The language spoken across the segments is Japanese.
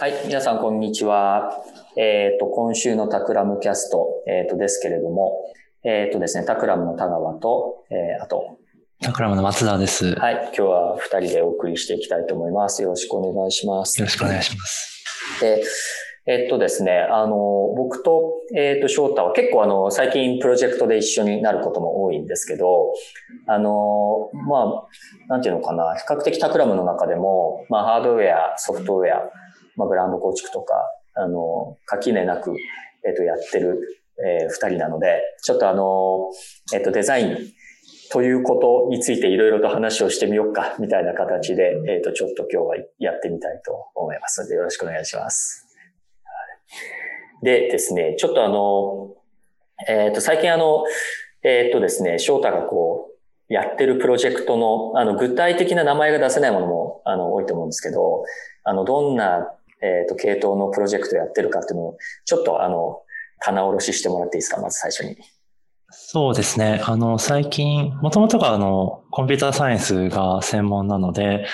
はい、皆さんこんにちは。えっ、ー、と、今週のタクラムキャスト、えっ、ー、とですけれども、えっ、ー、とですね、タクラムの田川と、えー、あと、タクラムの松田です。はい、今日は二人でお送りしていきたいと思います。よろしくお願いします。よろしくお願いします。で、えっとですね、あの、僕と、えっと、翔太は結構あの、最近プロジェクトで一緒になることも多いんですけど、あの、まあ、なんていうのかな、比較的タクラムの中でも、まあ、ハードウェア、ソフトウェア、まあ、ブランド構築とか、あの、垣根なく、えっと、やってる、えー、二人なので、ちょっとあの、えっと、デザインということについていろいろと話をしてみようか、みたいな形で、えっと、ちょっと今日はやってみたいと思いますので、よろしくお願いします。でですね、ちょっとあの、えっ、ー、と、最近あの、えっ、ー、とですね、翔太がこう、やってるプロジェクトの、あの、具体的な名前が出せないものも、あの、多いと思うんですけど、あの、どんな、えっ、ー、と、系統のプロジェクトやってるかっていうのを、ちょっとあの、棚卸ししてもらっていいですか、まず最初に。そうですね。あの、最近、もともとがあの、コンピューターサイエンスが専門なので、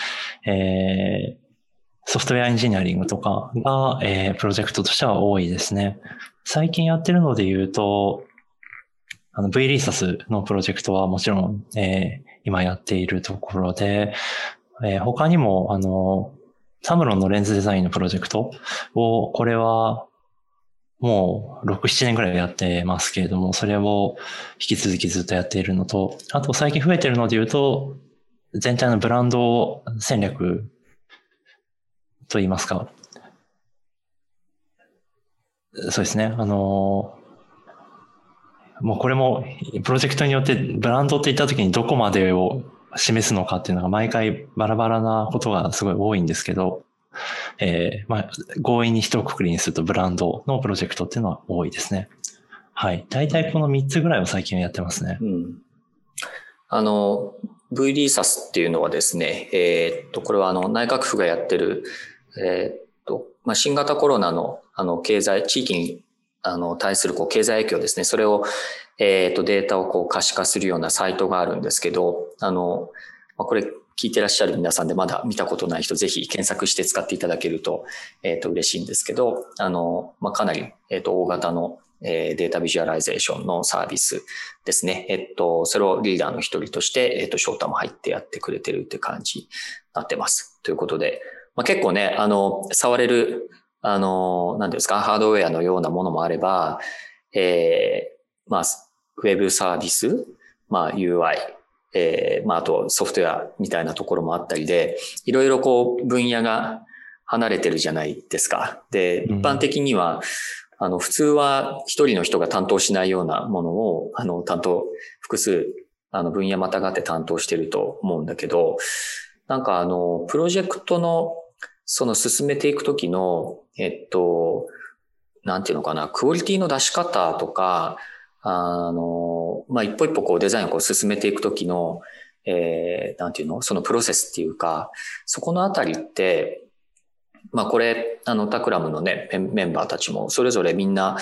えー、ソフトウェアエンジニアリングとかが、えー、プロジェクトとしては多いですね。最近やってるので言うと、あの V リーサスのプロジェクトはもちろん、えー、今やっているところで、えー、他にも、あの、サムロンのレンズデザインのプロジェクトを、これはもう6、7年くらいやってますけれども、それを引き続きずっとやっているのと、あと最近増えてるので言うと、全体のブランド戦略と言いますか、そうですね、あの、もうこれもプロジェクトによってブランドって言った時にどこまでを示すのかっていうのが毎回バラバラなことがすごい多いんですけど、えー、まあ、強引に一括りにするとブランドのプロジェクトっていうのは多いですね。はい。大体この3つぐらいを最近やってますね。うん。あの、V リーサスっていうのはですね、えー、っと、これはあの内閣府がやってるえー、っと、まあ、新型コロナの、あの、経済、地域に、あの、対する、こう、経済影響ですね。それを、えー、っと、データをこう、可視化するようなサイトがあるんですけど、あの、まあ、これ、聞いてらっしゃる皆さんでまだ見たことない人、ぜひ検索して使っていただけると、えっ、と、嬉しいんですけど、あの、まあ、かなり、えっ、と、大型の、えー、データビジュアライゼーションのサービスですね。えっと、それをリーダーの一人として、えっと、翔太も入ってやってくれてるって感じになってます。ということで、まあ、結構ね、あの、触れる、あの、何ですか、ハードウェアのようなものもあれば、えー、まあ、ウェブサービス、まあ、UI、えー、まあ、あとソフトウェアみたいなところもあったりで、いろいろこう、分野が離れてるじゃないですか。で、一般的には、あの、普通は一人の人が担当しないようなものを、あの、担当、複数、あの、分野またがって担当してると思うんだけど、なんかあの、プロジェクトのその進めていくときの、えっと、なんていうのかな、クオリティの出し方とか、あの、まあ、一歩一歩こうデザインをこう進めていくときの、えー、なんていうの？そのプロセスっていうか、そこのあたりって、まあ、これ、あの、タクラムのね、メンバーたちも、それぞれみんな、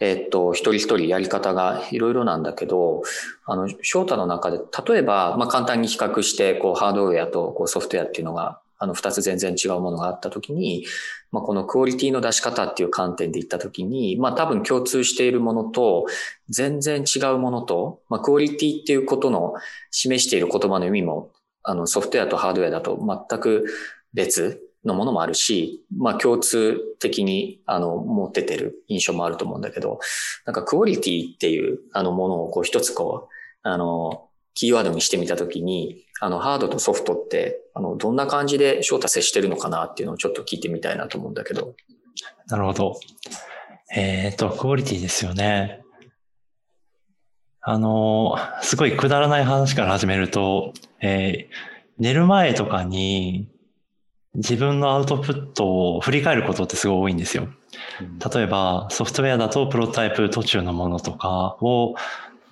えっと、一人一人やり方がいろいろなんだけど、あの、翔太の中で、例えば、まあ、簡単に比較して、こう、ハードウェアとこうソフトウェアっていうのがあの、二つ全然違うものがあったときに、まあ、このクオリティの出し方っていう観点で言ったときに、まあ、多分共通しているものと、全然違うものと、まあ、クオリティっていうことの示している言葉の意味も、あの、ソフトウェアとハードウェアだと全く別のものもあるし、まあ、共通的に、あの、持っててる印象もあると思うんだけど、なんかクオリティっていう、あの、ものをこう一つこう、あの、キーワードにしてみたときに、あの、ハードとソフトって、あの、どんな感じで翔太接してるのかなっていうのをちょっと聞いてみたいなと思うんだけど。なるほど。えっ、ー、と、クオリティですよね。あの、すごいくだらない話から始めると、えー、寝る前とかに自分のアウトプットを振り返ることってすごい多いんですよ。例えば、ソフトウェアだとプロトタイプ途中のものとかを、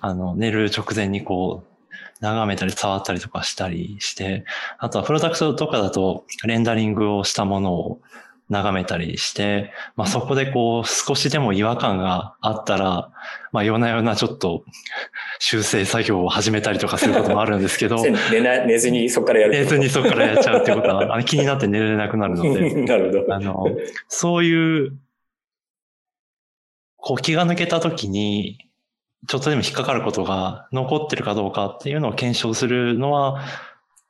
あの、寝る直前にこう、眺めたり触ったりとかしたりして、あとはプロダクトとかだとレンダリングをしたものを眺めたりして、まあそこでこう少しでも違和感があったら、まあ夜な夜なちょっと修正作業を始めたりとかすることもあるんですけど、寝な寝ずにそこからやる。寝ずにそこからやっちゃうってことは、あの気になって寝れなくなるので、なるほど。あの、そういう、こう気が抜けた時に、ちょっとでも引っかかることが残ってるかどうかっていうのを検証するのは、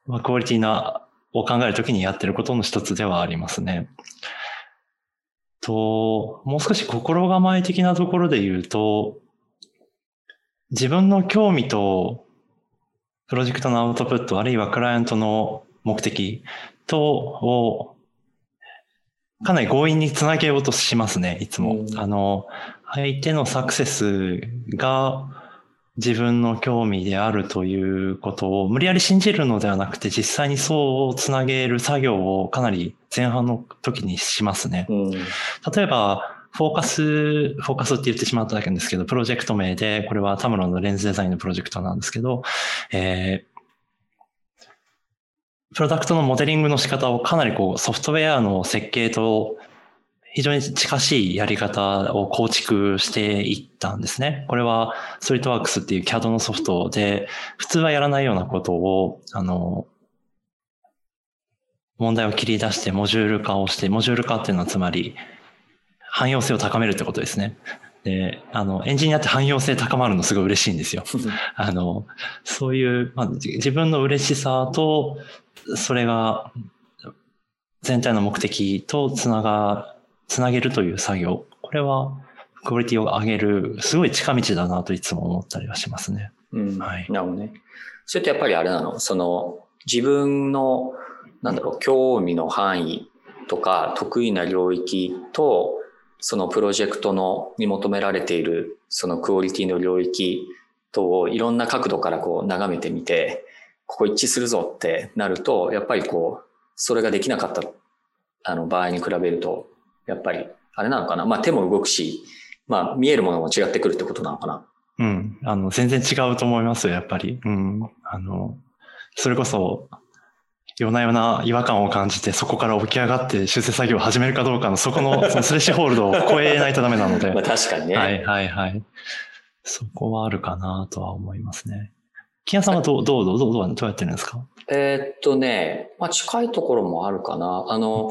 まあ、クオリティな、を考えるときにやってることの一つではありますね。と、もう少し心構え的なところで言うと、自分の興味とプロジェクトのアウトプット、あるいはクライアントの目的とをかなり強引につなげようとしますね、いつも。うんあの、相手のサクセスが自分の興味であるということを無理やり信じるのではなくて、実際にそうつなげる作業をかなり前半の時にしますね。うん。例えば、フォーカス、フォーカスって言ってしまっただけなんですけど、プロジェクト名で、これはタムロンのレンズデザインのプロジェクトなんですけど、えープロダクトのモデリングの仕方をかなりこうソフトウェアの設計と非常に近しいやり方を構築していったんですね。これは SolidWorks っていう CAD のソフトで普通はやらないようなことを、あの、問題を切り出してモジュール化をして、モジュール化っていうのはつまり汎用性を高めるってことですね。で、あの、エンジニアって汎用性高まるのすごい嬉しいんですよ。あの、そういう、まあ、じ自分の嬉しさと、それが全体の目的とつなが、つなげるという作業。これは、クオリティを上げる、すごい近道だなといつも思ったりはしますね。うん。はいなるほどね。それってやっぱりあれなの？その、自分の、なんだろう、興味の範囲とか、得意な領域と、そのプロジェクトの、に求められている、そのクオリティの領域とをいろんな角度からこう眺めてみて、ここ一致するぞってなると、やっぱりこう、それができなかった、あの、場合に比べると、やっぱり、あれなのかな？まあ手も動くし、まあ見えるものも違ってくるってことなのかな？うん。あの、全然違うと思いますよ、やっぱり。うん。あの、それこそ、夜な夜な違和感を感じて、そこから起き上がって修正作業を始めるかどうかの、そこの、そのスレッシュホールドを超えないとダメなので。まあ確かにね。はいはいはい。そこはあるかなとは思いますね。木屋さんはどう、どう、どう、どう、どうどうやってるんですか？えーっとね、まあ近いところもあるかな。あの、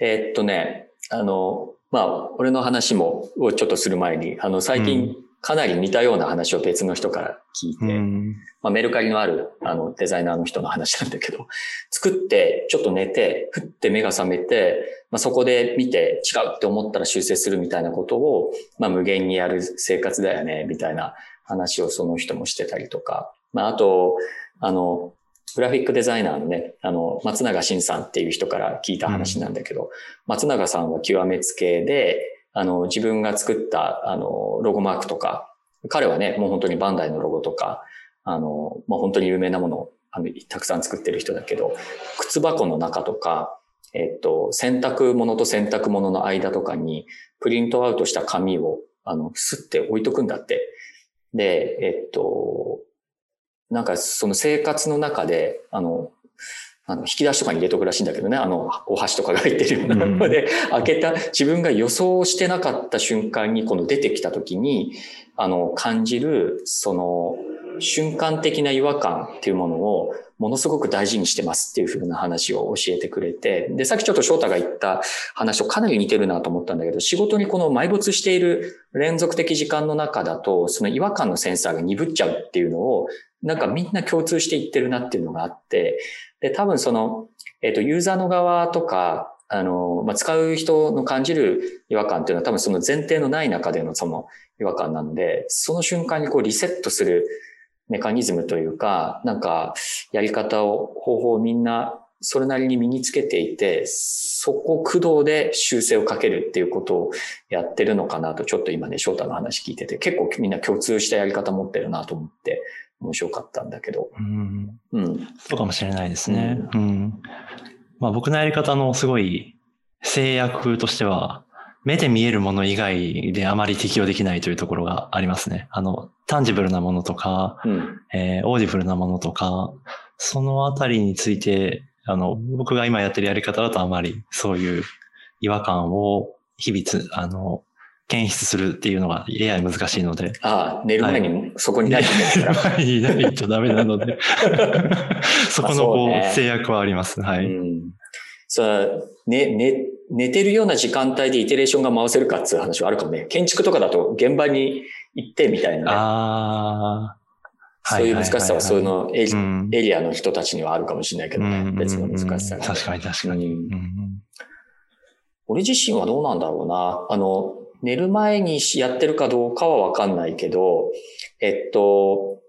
えーっとね、あの、まあ、俺の話も、をちょっとする前に、あの、最う近かなり似たような話を別の人から聞いて、うん。まあ、メルカリのある、あの、デザイナーの人の話なんだけど、作って、ちょっと寝て、ふって目が覚めて、まあ、そこで見て違うって思ったら修正するみたいなことを、まあ、無限にやる生活だよね、みたいな話をその人もしてたりとか、まあ、あと、あの、グラフィックデザイナーのね、あの、松永慎さんっていう人から聞いた話なんだけど、松永さんは極めつけで、あの、自分が作った、あの、ロゴマークとか、彼はね、もう本当にバンダイのロゴとか、あの、まあ、本当に有名なものをあのたくさん作ってる人だけど、靴箱の中とか、えっと、洗濯物と洗濯物の間とかに、プリントアウトした紙を、あの、すって置いとくんだって。で、えっと、なんかその生活の中で、あの、あの引き出しとかに入れとくらしいんだけどね、あの、お箸とかが入ってるようなので、開けた、自分が予想してなかった瞬間に、この出てきた時に、あの、感じる、その、瞬間的な違和感っていうものをものすごく大事にしてますっていうふうな話を教えてくれて、で、さっきちょっと翔太が言った話とかなり似てるなと思ったんだけど、仕事にこの埋没している連続的時間の中だと、その違和感のセンサーが鈍っちゃうっていうのを、なんかみんな共通して言ってるなっていうのがあって、で、多分その、えっ、と、ユーザーの側とか、あの、まあ、使う人の感じる違和感っていうのは多分その前提のない中でのその違和感なので、その瞬間にこうリセットするメカニズムというか、なんかやり方を、方法をみんなそれなりに身につけていて、そこ駆動で修正をかけるっていうことをやってるのかなと、ちょっと今ね、翔太の話聞いてて、結構みんな共通したやり方持ってるなと思って、面白かったんだけど。うん。うん。そうかもしれないですね。うん。まあ僕のやり方のすごい制約としては、目で見えるもの以外であまり適用できないというところがありますね。あの、 tangible なものとか、うん。えー audible なものとか、そのあたりについて、あの、僕が今やってるやり方だとあまりそういう違和感を日々つ、あの、検出するっていうのが AI 難しいので。ああ、目の前にそこにないと目の前にないとダメなので。そこのこう、ね、制約はあります。はい。うん。さあ、ね、ね、寝てるような時間帯でイテレーションが回せるかっていう話はあるかもね。建築とかだと現場に行ってみたいなね。ああ。そういう難しさは、そういうのエリアの人たちにはあるかもしれないけどね。別の難しさが、確かに確かに。俺自身はどうなんだろうな。あの、寝る前にやってるかどうかはわかんないけど、えっと、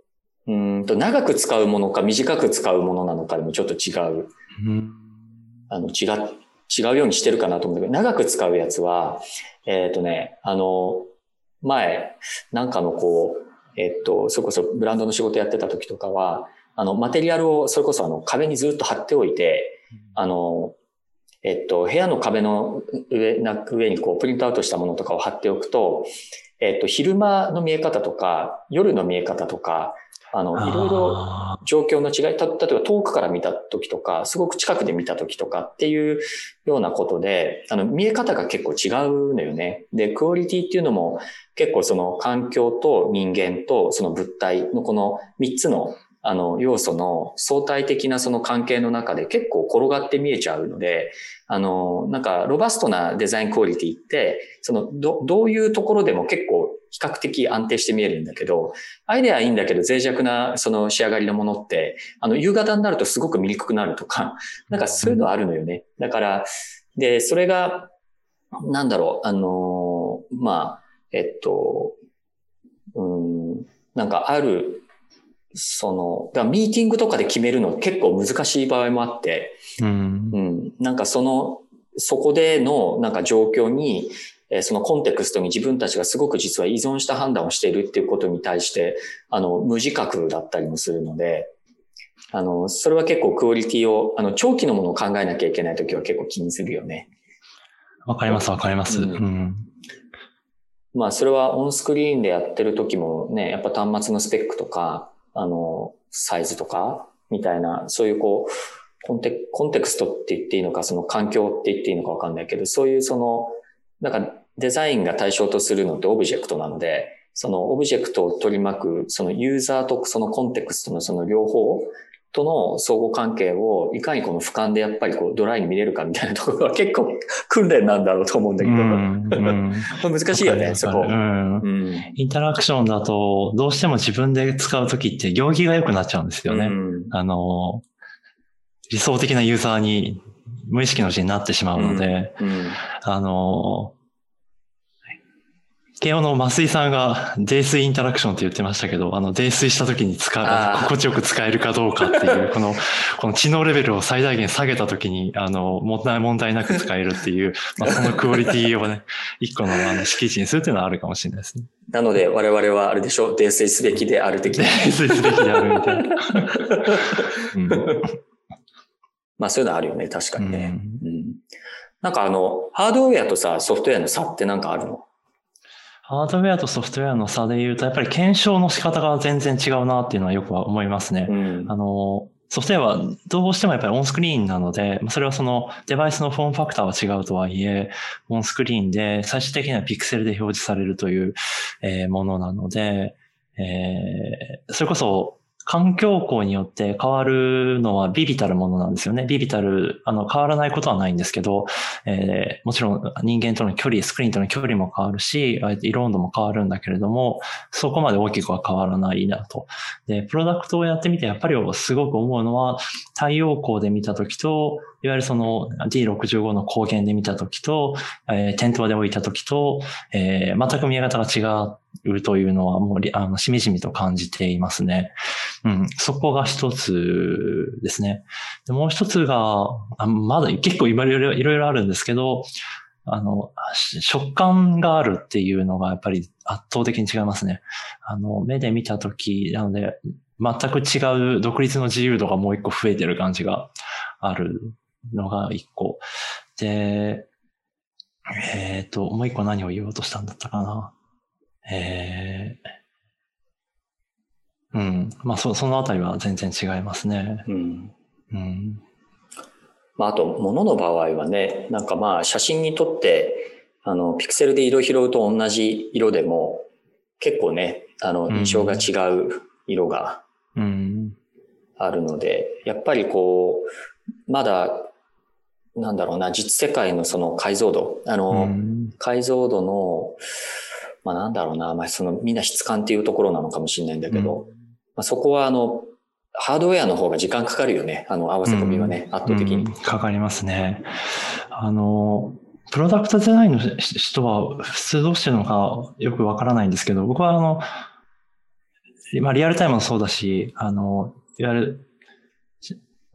うんと、長く使うものか短く使うものなのかでもちょっと違う。うん、あの、違、違うようにしてるかなと思うんだけど、長く使うやつは、えっ、とね、あの、前、なんかのこう、えっと、それこそブランドの仕事やってた時とかは、あの、マテリアルをそれこそあの壁にずっと貼っておいて、あの、えっと、部屋の壁の上、な上にこうプリントアウトしたものとかを貼っておくと、えっと、昼間の見え方とか、夜の見え方とか、あの、いろいろ状況の違い、た、例えば遠くから見た時とか、すごく近くで見た時とかっていうようなことで、あの、見え方が結構違うのよね。で、クオリティっていうのも結構その環境と人間とその物体のこの3つのあの、要素の相対的なその関係の中で結構転がって見えちゃうので、あの、なんか、ロバストなデザインクオリティって、その、ど、どういうところでも結構比較的安定して見えるんだけど、アイデアはいいんだけど脆弱なその仕上がりのものって、あの、夕方になるとすごく見にくくなるとか、なんかそういうのあるのよね。だから、で、それが、なんだろう、あの、まあ、えっと、うん、なんかあるその、だミーティングとかで決めるの結構難しい場合もあって、うん、うん、なんかその、そこでのなんか状況に、えそのコンテクストに自分たちがすごく実は依存した判断をしているっていうことに対して、あの、無自覚だったりもするので、あの、それは結構クオリティを、あの、長期のものを考えなきゃいけないときは結構気にするよね。わかります、わかります。うん、うんまあ、それはオンスクリーンでやってる時もね、やっぱ端末のスペックとか、あの、サイズとか、みたいな、そういうこう、コンテコンテクストって言っていいのか、その環境って言っていいのかわかんないけど、そういうその、なんかデザインが対象とするのってオブジェクトなので、そのオブジェクトを取り巻く、そのユーザーとそのコンテクストのその両方との相互関係をいかにこの俯瞰でやっぱりこうドライに見れるかみたいなところは結構訓練なんだろうと思うんだけど。うんうん、難しいよね、そこ、うん、うん。インタラクションだと、どうしても自分で使うときって行儀が良くなっちゃうんですよね。うん、あの、理想的なユーザーに無意識のうちになってしまうので、あの、慶応の増井さんが泥水インタラクションって言ってましたけど、あの、泥酔した時に使う、心地よく使えるかどうかっていう、この、この知能レベルを最大限下げた時に、あの、問題、問題なく使えるっていう、まあ、そのクオリティをね、一個のあの敷地にするっていうのはあるかもしれないですね。なので、我々はあれでしょう、泥酔すべきである的な。泥酔すべきであるみたいな。うん、まあ、そういうのあるよね、確かにね。うん、うん、なんかあの、ハードウェアとさ、ソフトウェアの差ってなんかあるの？ハードウェアとソフトウェアの差で言うと、やっぱり検証の仕方が全然違うなっていうのはよく思いますね。うん、あの、ソフトウェアはどうしてもやっぱりオンスクリーンなので、それはそのデバイスのフォームファクターは違うとはいえ、オンスクリーンで最終的にはピクセルで表示されるという、えものなので、えー、それこそ環境項によって変わるのはビビたるものなんですよね。ビビたる、あの、変わらないことはないんですけど、えー、もちろん人間との距離、スクリーンとの距離も変わるし、色温度も変わるんだけれども、そこまで大きくは変わらないなと。で、プロダクトをやってみて、やっぱりすごく思うのは、太陽光で見たときと、いわゆるその D65 の光源で見たときと、えー、点灯で置いたときと、えー、全く見え方が違うるというのはもう、あの、しみじみと感じていますね。うん、そこが一つですね。でもう一つが、あまだ結構いろいろいろいろあるんですけど、あの、食感があるっていうのがやっぱり圧倒的に違いますね。あの、目で見たとき、なので、全く違う独立の自由度がもう一個増えてる感じがあるのが一個。で、えっ、ー、と、もう一個何を言おうとしたんだったかな。えー、うん。まあ、そ、そのあたりは全然違いますね。うん。うん。まあ、あと、物の場合はね、なんかまあ、写真に撮って、あの、ピクセルで色拾うと同じ色でも、結構ね、あの、印象が違う色があるので、やっぱりこう、まだ、なんだろうな、実世界のその解像度、あの、解像度の、まあなんだろうな、まあそのみんな質感っていうところなのかもしれないんだけど、まあそこはあの、ハードウェアの方が時間かかるよね。あの、合わせ込みはね、圧倒的に、かかりますね。あの、プロダクトデザインの人は普通どうしてるのかよくわからないんですけど、僕はあの、まあリアルタイムもそうだし、あの、いわゆる、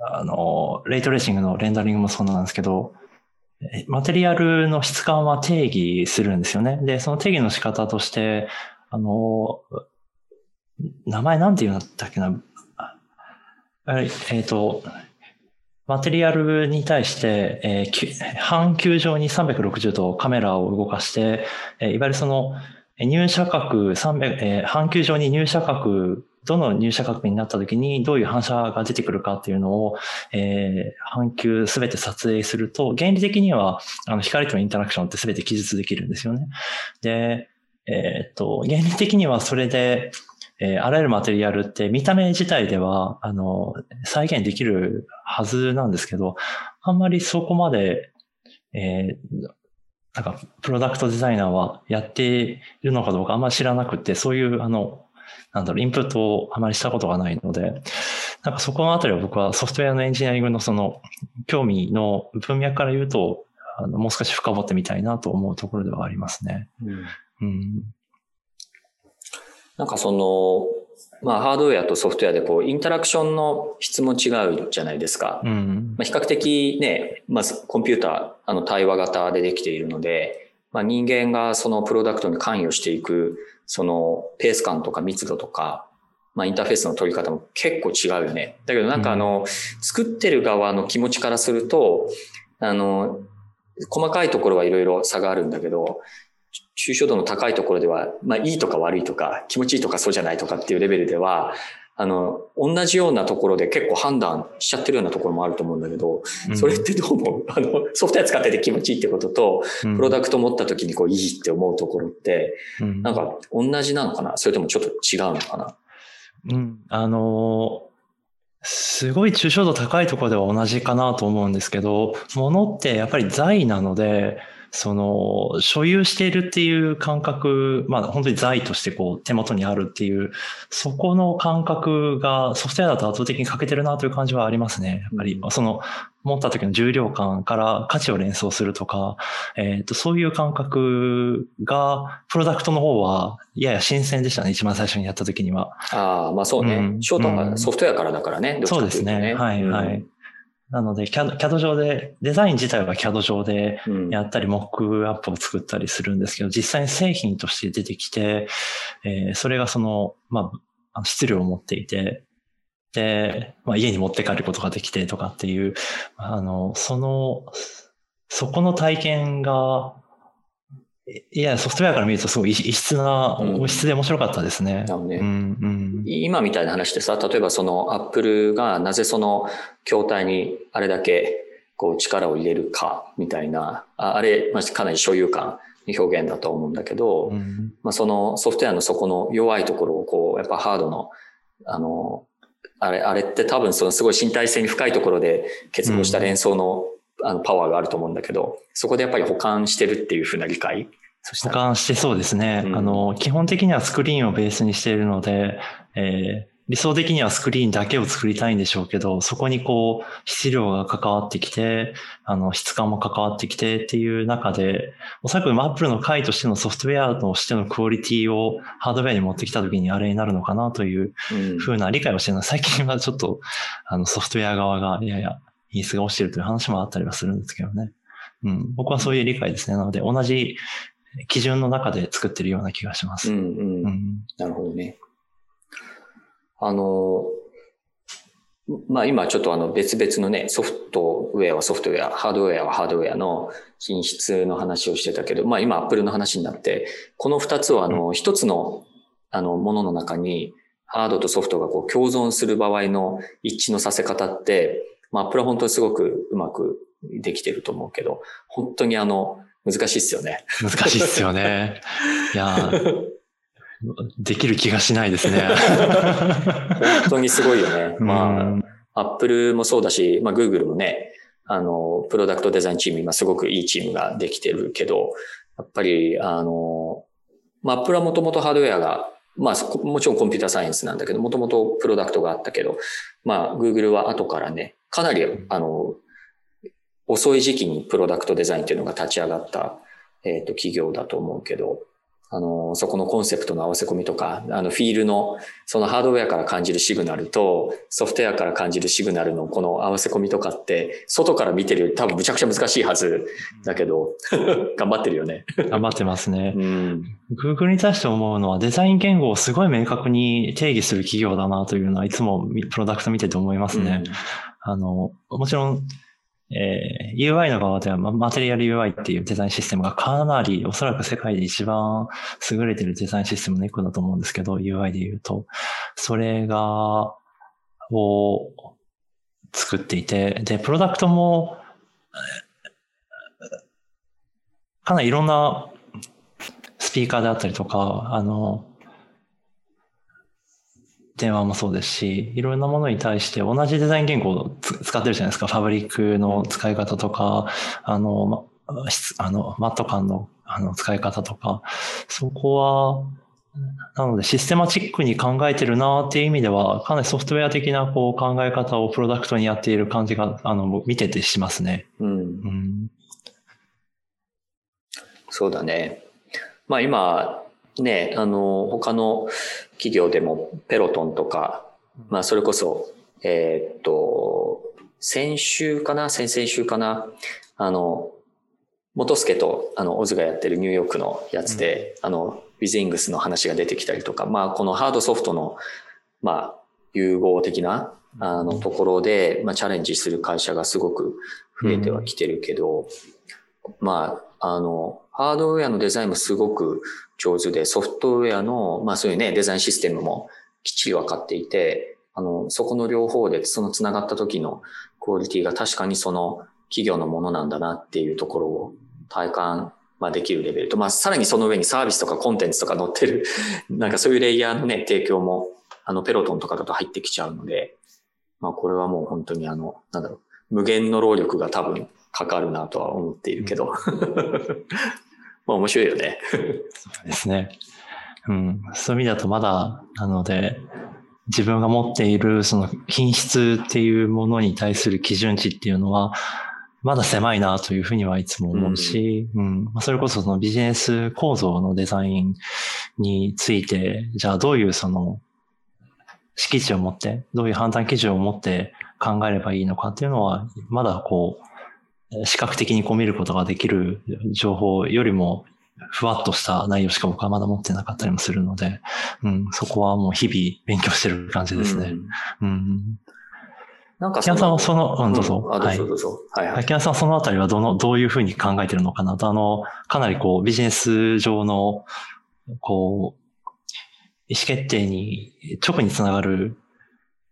あの、レイトレーシングのレンダリングもそうなんですけど、マテリアルの質感は定義するんですよね。で、その定義の仕方として、あの、名前なんて言うんだったっけな？えっ、ー、と、マテリアルに対して、えー、半球状に360度カメラを動かして、えー、いわゆるその入射角300、えー、半球状に入射角、どの入射角になった時にどういう反射が出てくるかっていうのを、えー、半球すべて撮影すると、原理的にはあの光とのインタラクションってすべて記述できるんですよね。で、えー、っと、原理的にはそれで、えー、あらゆるマテリアルって見た目自体では、あの、再現できるはずなんですけど、あんまりそこまで、えー、なんか、プロダクトデザイナーはやっているのかどうかあんまり知らなくて、そういう、あの、なんだろう、インプットをあまりしたことがないので、なんかそこのあたりは僕はソフトウェアのエンジニアリングのその興味の文脈から言うと、あのもう少し深掘ってみたいなと思うところではありますね。うん、うんなんかその、まあ、ハードウェアとソフトウェアでこう、インタラクションの質も違うじゃないですか。うん、まあ、比較的ね、まずコンピューター、あの対話型でできているので、まあ、人間がそのプロダクトに関与していく、そのペース感とか密度とか、まあ、インターフェースの取り方も結構違うよね。だけどなんかあの、作ってる側の気持ちからすると、あの、細かいところはいろいろ差があるんだけど、抽象度の高いところでは、まあいいとか悪いとか、気持ちいいとかそうじゃないとかっていうレベルでは、あの、同じようなところで結構判断しちゃってるようなところもあると思うんだけど、それってどう思う？あの、ソフトウェア使ってて気持ちいいってことと、プロダクト持った時にこういいって思うところって、なんか同じなのかな？それともちょっと違うのかな？うん、あのすごい抽象度高いところでは同じかなと思うんですけど、ものってやっぱり財なので、その、所有しているっていう感覚、まあ本当に財としてこう手元にあるっていう、そこの感覚がソフトウェアだと圧倒的に欠けてるなという感じはありますね。やっぱり、その、持った時の重量感から価値を連想するとか、えっ、ー、と、そういう感覚が、プロダクトの方は、やや新鮮でしたね、一番最初にやった時には。ああ、まあそうね。うん、ショートはソフトウェアからだからね。そうですね。はい、はい。なので CAD、CAD 上で、デザイン自体は CAD 上でやったり、モックアップを作ったりするんですけど、実際に製品として出てきて、えー、それがその、まあ、質量を持っていて、で、まあ、家に持って帰ることができてとかっていう、あの、その、そこの体験が、いや、ソフトウェアから見るとすごい異質な、異質で面白かったですね。うん、ね、うん、今みたいな話でさ、例えばそのアップルがなぜその筐体にあれだけこう力を入れるかみたいな、ああれ、まあ、かなり所有感の表現だと思うんだけど、うん、まあ、そのソフトウェアのそこの弱いところをこう、やっぱハードの、あの、あれ、あれって多分そのすごい身体性に深いところで結合した連想のあのパワーがあると思うんだけど、そこでやっぱり保管してるっていうふうな理解？保管してそうですね、うん、あの、基本的にはスクリーンをベースにしているので、えー、理想的にはスクリーンだけを作りたいんでしょうけど、そこにこう、質量が関わってきて、あの、質感も関わってきてっていう中で、おそらく Apple の回としてのソフトウェアとしてのクオリティをハードウェアに持ってきた時にあれになるのかなというふうな理解をしてるのは、最近はちょっと、あの、ソフトウェア側がやや品質が落ちてるという話もあったりはするんですけどね。うん、僕はそういう理解ですね。なので、同じ基準の中で作ってるような気がします。うんうん。うん、なるほどね。あの、まあ今ちょっとあの別々のね、ソフトウェアはソフトウェア、ハードウェアはハードウェアの品質の話をしてたけど、まあ今アップルの話になって、この二つはあの一つのあのものの中にハードとソフトがこう共存する場合の一致のさせ方って、まあ、アップルは本当にすごくうまくできてると思うけど、本当にあの、難しいっすよね。難しいっすよね。いや、できる気がしないですね。本当にすごいよね。まあ、アップルもそうだし、まあ、グーグルもね、あの、プロダクトデザインチーム、今すごくいいチームができてるけど、やっぱり、あの、まあ、アップルはもともとハードウェアが、まあ、もちろんコンピューターサイエンスなんだけど、もともとプロダクトがあったけど、まあ、グーグルは後からね、かなり、あの、遅い時期にプロダクトデザインっていうのが立ち上がった、えっ、ー、と、企業だと思うけど、あの、そこのコンセプトの合わせ込みとか、あの、フィールの、そのハードウェアから感じるシグナルと、ソフトウェアから感じるシグナルのこの合わせ込みとかって、外から見てるより多分むちゃくちゃ難しいはずだけど、頑張ってるよね。頑張ってますね。うん。Google に対して思うのは、デザイン言語をすごい明確に定義する企業だなというのは、いつもプロダクト見てて思いますね。うん、あの、もちろん、えー、UI の側ではマテリアル UI っていうデザインシステムがかなり、おそらく世界で一番優れてるデザインシステムの一個だと思うんですけど、UI で言うと、それが、を作っていて、で、プロダクトも、かなりいろんなスピーカーであったりとか、あの、電話もそうですし、いろんなものに対して同じデザイン言語を使ってるじゃないですか。ファブリックの使い方とか、あの、あの、マット感のあの使い方とか、そこは、なのでシステマチックに考えてるなっていう意味では、かなりソフトウェア的なこう考え方をプロダクトにやっている感じが、あの、見ててしますね。うん。うん、そうだね。まあ今、ね、あの、他の企業でもペロトンとか、まあそれこそ、えー、っと、先週かな先々週かなあの、元助と、あの、オズがやってるニューヨークのやつで、うん、あの、ウィズイングスの話が出てきたりとか、まあこのハードソフトの、まあ、融合的な、あの、ところで、まあチャレンジする会社がすごく増えてはきてるけど、うん、まあ、あの、ハードウェアのデザインもすごく上手で、ソフトウェアの、まあそういうね、デザインシステムもきっちり分かっていて、あの、そこの両方でその繋がった時のクオリティが確かにその企業のものなんだなっていうところを体感、まあ、できるレベルと、まあさらにその上にサービスとかコンテンツとか載ってる、なんかそういうレイヤーのね、提供も、あの、ペロトンとかだと入ってきちゃうので、まあこれはもう本当にあの、なんだろう、無限の労力が多分かかるなとは思っているけど。まあ面白いよね。そうですね。うん。そういう意味だとまだ、なので、自分が持っているその品質っていうものに対する基準値っていうのは、まだ狭いなというふうにはいつも思うし、うん、うん、それこそそのビジネス構造のデザインについて、じゃあどういうその敷地を持って、どういう判断基準を持って考えればいいのかっていうのは、まだこう、視覚的にこう見ることができる情報よりも、ふわっとした内容しか僕はまだ持ってなかったりもするので、うん、そこはもう日々勉強してる感じですね。うん。うん、なんか、キャンさんはその、うん、どうぞ。うん、どうぞどうぞ。はい、はい。キャンさんはそのあたりはどの、どういうふうに考えてるのかなと、あの、かなりこう、ビジネス上の、こう、意思決定に直につながる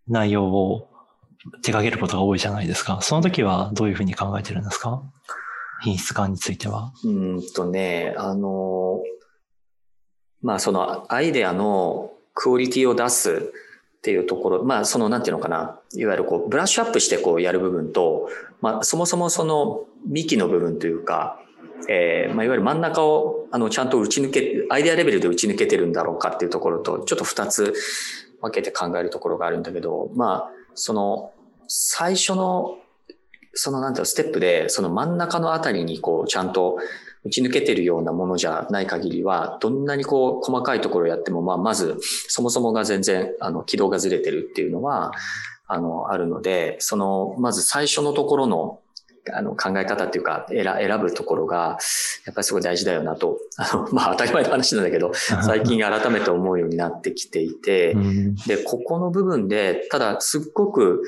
内容を手掛けることが多いじゃないですか。その時はどういうふうに考えてるんですか？品質感については。うんとね、あの、まあそのアイデアのクオリティを出すっていうところ、まあそのなんていうのかな、いわゆるこうブラッシュアップしてこうやる部分と、まあそもそもその幹の部分というか、えーまあ、いわゆる真ん中をあのちゃんと打ち抜け、アイデアレベルで打ち抜けてるんだろうかっていうところと、ちょっと二つ分けて考えるところがあるんだけど、まあ、その、最初の、そのなんていうの、ステップで、その真ん中のあたりにこう、ちゃんと打ち抜けてるようなものじゃない限りは、どんなにこう、細かいところをやっても、まあ、まず、そもそもが全然、あの、軌道がずれてるっていうのは、あの、あるので、その、まず最初のところの、あの、考え方っていうか、選選ぶところが、やっぱりすごい大事だよなと、あの、まあ当たり前の話なんだけど、最近改めて思うようになってきていて、で、ここの部分で、ただすっごく、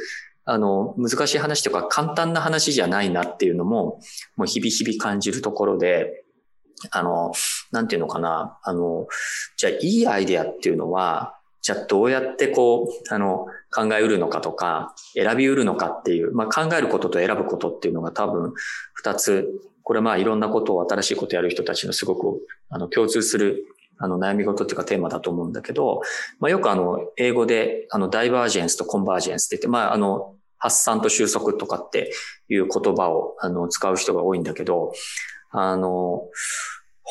あの、難しい話とか簡単な話じゃないなっていうのも、もう日々日々感じるところで、あの、なんていうのかな、あの、じゃあいいアイデアっていうのは、じゃあどうやってこう、あの、考えうるのかとか、選びうるのかっていう、まあ、考えることと選ぶことっていうのが多分二つ、これまあいろんなことを新しいことやる人たちのすごくあの共通するあの悩み事っていうかテーマだと思うんだけど、まあ、よくあの英語であのダイバージェンスとコンバージェンスって言って、まああの発散と収束とかっていう言葉をあの使う人が多いんだけど、あの、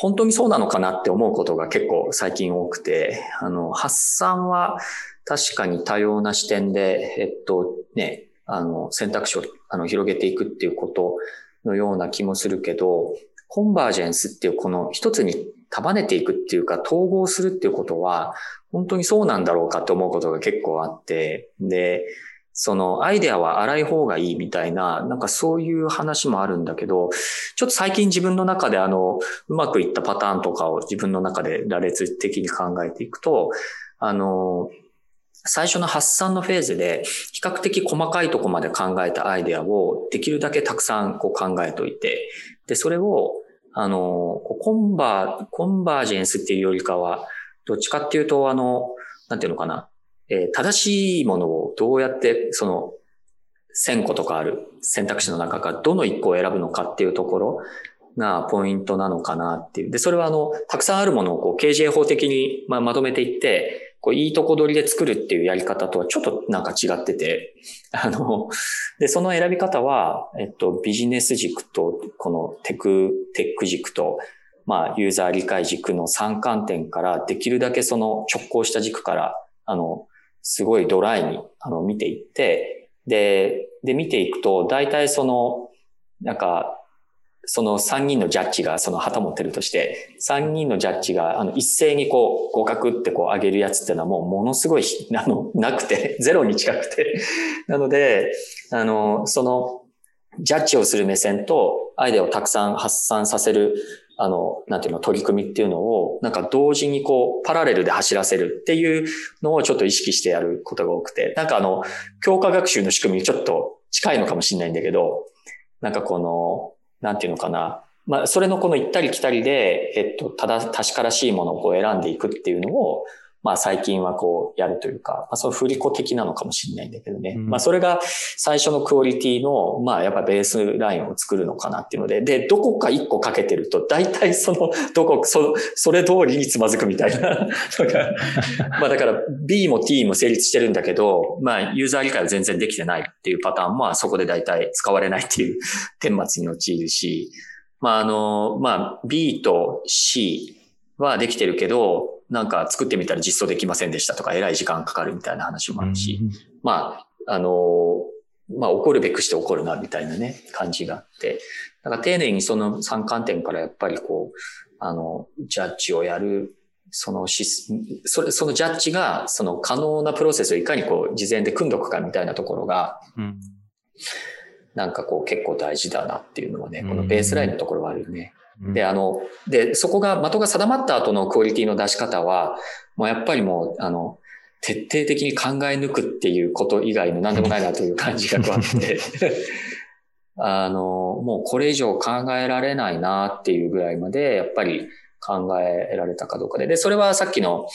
本当にそうなのかなって思うことが結構最近多くて、あの、発散は確かに多様な視点で、えっとね、あの、選択肢をあの広げていくっていうことのような気もするけど、コンバージェンスっていうこの一つに束ねていくっていうか統合するっていうことは、本当にそうなんだろうかって思うことが結構あって、で、そのアイデアは荒い方がいいみたいな、なんかそういう話もあるんだけど、ちょっと最近自分の中であの、うまくいったパターンとかを自分の中で羅列的に考えていくと、あの、最初の発散のフェーズで比較的細かいとこまで考えたアイデアをできるだけたくさんこう考えといて、で、それを、あの、コンバー、コンバージェンスっていうよりかは、どっちかっていうと、あの、なんていうのかな。えー、正しいものをどうやって、その、1000個とかある選択肢の中からどの1個を選ぶのかっていうところがポイントなのかなっていう。で、それはあの、たくさんあるものをこう、KJ 法的にままとめていって、こう、いいとこ取りで作るっていうやり方とはちょっとなんか違ってて、あの、で、その選び方は、えっと、ビジネス軸と、このテク、テック軸と、まあ、ユーザー理解軸の3観点から、できるだけその直行した軸から、あの、すごいドライにあの見ていって、で、で見ていくと、大体その、なんか、その3人のジャッジがその旗持ってるとして、3人のジャッジがあの一斉にこう合格ってこう上げるやつっていうのはもうものすごい あのなくて、ゼロに近くて。なので、あの、そのジャッジをする目線とアイデアをたくさん発散させるあの、なんていうの、取り組みっていうのを、なんか同時にこう、パラレルで走らせるっていうのをちょっと意識してやることが多くて、なんかあの、教科学習の仕組みにちょっと近いのかもしれないんだけど、なんかこの、なんていうのかな、まあ、それのこの行ったり来たりで、えっと、ただ、確からしいものをこう選んでいくっていうのを、まあ最近はこうやるというか、まあその振り子的なのかもしれないんだけどね。うん、まあそれが最初のクオリティの、まあやっぱベースラインを作るのかなっていうので、で、どこか一個かけてると、大体その、どこ、そ、それ通りにつまずくみたいな。まあだから B も T も成立してるんだけど、まあユーザー理解は全然できてないっていうパターンも、そこで大体使われないっていう顛末に陥るし、まああの、まあ B と C はできてるけど、なんか作ってみたら実装できませんでしたとか、えらい時間かかるみたいな話もあるし、うん、まあ、あの、まあ、怒るべくして怒るな、みたいなね、感じがあって、だから丁寧にその三観点からやっぱりこう、あの、ジャッジをやる、そのし、それ、そのジャッジが、その可能なプロセスをいかにこう、事前で組んどくかみたいなところが、うん、なんかこう、結構大事だなっていうのはね、このベースラインのところはあるよね。で、あの、で、そこが、的が定まった後のクオリティの出し方は、もうやっぱりもう、あの、徹底的に考え抜くっていうこと以外の何でもないなという感じが加わって、あの、もうこれ以上考えられないなっていうぐらいまで、やっぱり考えられたかどうかで。で、それはさっきの、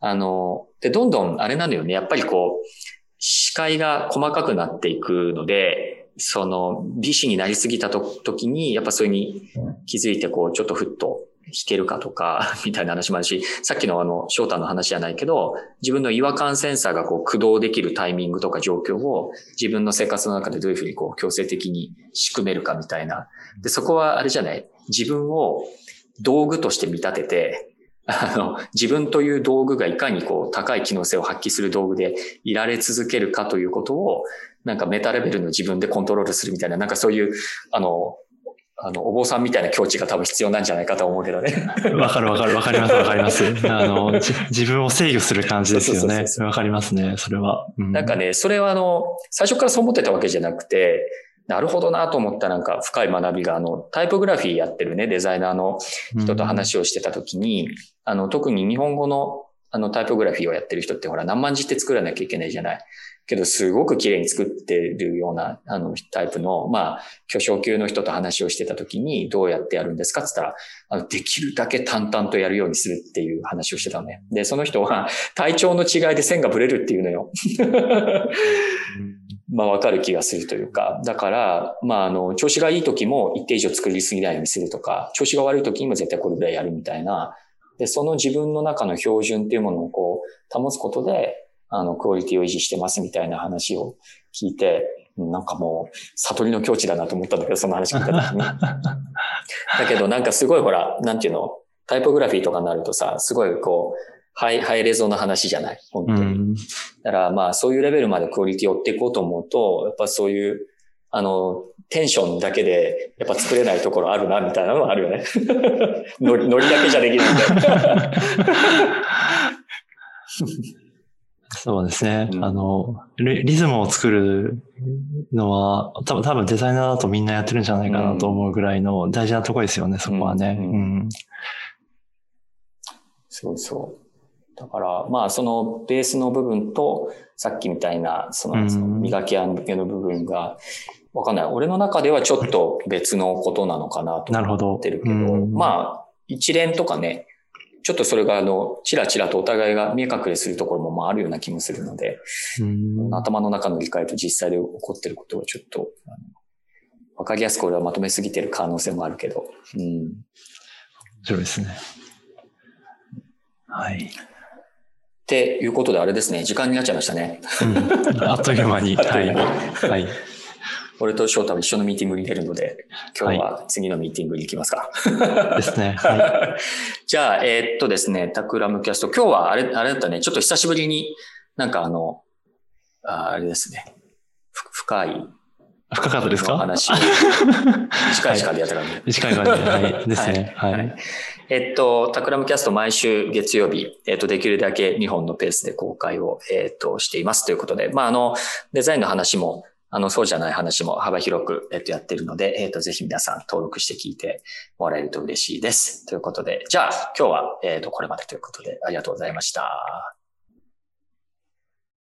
あの、で、どんどんあれなのよね。やっぱりこう、視界が細かくなっていくので、その、美子になりすぎたと時に、やっぱそれに気づいて、こう、ちょっとふっと弾けるかとか、みたいな話もあるし、さっきのあの、翔太の話じゃないけど、自分の違和感センサーがこう、駆動できるタイミングとか状況を、自分の生活の中でどういうふうにこう、強制的に仕組めるかみたいな。で、そこはあれじゃない？自分を道具として見立てて、あの、自分という道具がいかにこう、高い機能性を発揮する道具でいられ続けるかということを、なんかメタレベルの自分でコントロールするみたいな、なんかそういう、あの、あの、お坊さんみたいな境地が多分必要なんじゃないかと思うけどね。わかるわかるわかりますわかります。あの、自分を制御する感じですよね。わかりますね、それは、うん、なんかね、それはあの、最初からそう思ってたわけじゃなくて、なるほどなと思ったなんか深い学びが、あの、タイポグラフィーやってるね、デザイナーの人と話をしてた時に、あの、特に日本語のあのタイポグラフィーをやってる人ってほら何万字って作らなきゃいけないじゃない。けど、すごく綺麗に作ってるような、あの、タイプの、まあ、巨匠級の人と話をしてた時に、どうやってやるんですかって言ったら、あの、できるだけ淡々とやるようにするっていう話をしてたのね。で、その人は、体調の違いで線がブレるっていうのよ。まあ、わかる気がするというか。だから、まあ、あの、調子がいい時も一定以上作りすぎないようにするとか、調子が悪い時にも絶対これぐらいやるみたいな。で、その自分の中の標準っていうものをこう、保つことで、あの、クオリティを維持してますみたいな話を聞いて、なんかもう、悟りの境地だなと思ったんだけど、その話聞いた時に。だけどなんかすごいほら、なんていうの、タイポグラフィーとかになるとさ、すごいこう、ハイ、ハイレゾの話じゃない？本当に。うん、だからまあそういうレベルまでクオリティを追っていこうと思うと、やっぱそういう、あの、テンションだけでやっぱ作れないところあるな、みたいなのはあるよね。ノリ、ノリだけじゃできるんだ そうですね。うん、あのリ、リズムを作るのは、多分、多分デザイナーだとみんなやってるんじゃないかなと思うぐらいの大事なところですよね、そこはね。うん。そうそう。だから、まあ、そのベースの部分と、さっきみたいな、その、その磨き上げの部分が、わかんない。俺の中ではちょっと別のことなのかなと思ってるけど、どまあ、一連とかね、ちょっとそれがあの、ちらちらとお互いが見え隠れするところもまああるような気もするので、頭の中の理解と実際で起こってることはちょっと、わかりやすく俺はまとめすぎてる可能性もあるけど、うん。面白いですね。はい。っていうことであれですね、時間になっちゃいましたね。うん、あっという間に。はい。はい俺と翔太は一緒のミーティングに出るので、今日は次のミーティングに行きますか。はい、ですね。はい、じゃあ、えー、っとですね、タクラムキャスト、今日はあれ、あれだったね、ちょっと久しぶりになんかあの、ああれですね、深い、深かったですか？話。短い時間でやったからね。短い時間で、はい。ですね。はい。はい、えっと、タクラムキャスト毎週月曜日、えっと、できるだけ日本のペースで公開を、えっと、していますということで、まあ、あの、デザインの話も、あの、そうじゃない話も幅広く、えっと、やってるので、えっと、ぜひ皆さん登録して聞いてもらえると嬉しいです。ということで、じゃあ、今日は、えっと、これまでということで、ありがとうございました。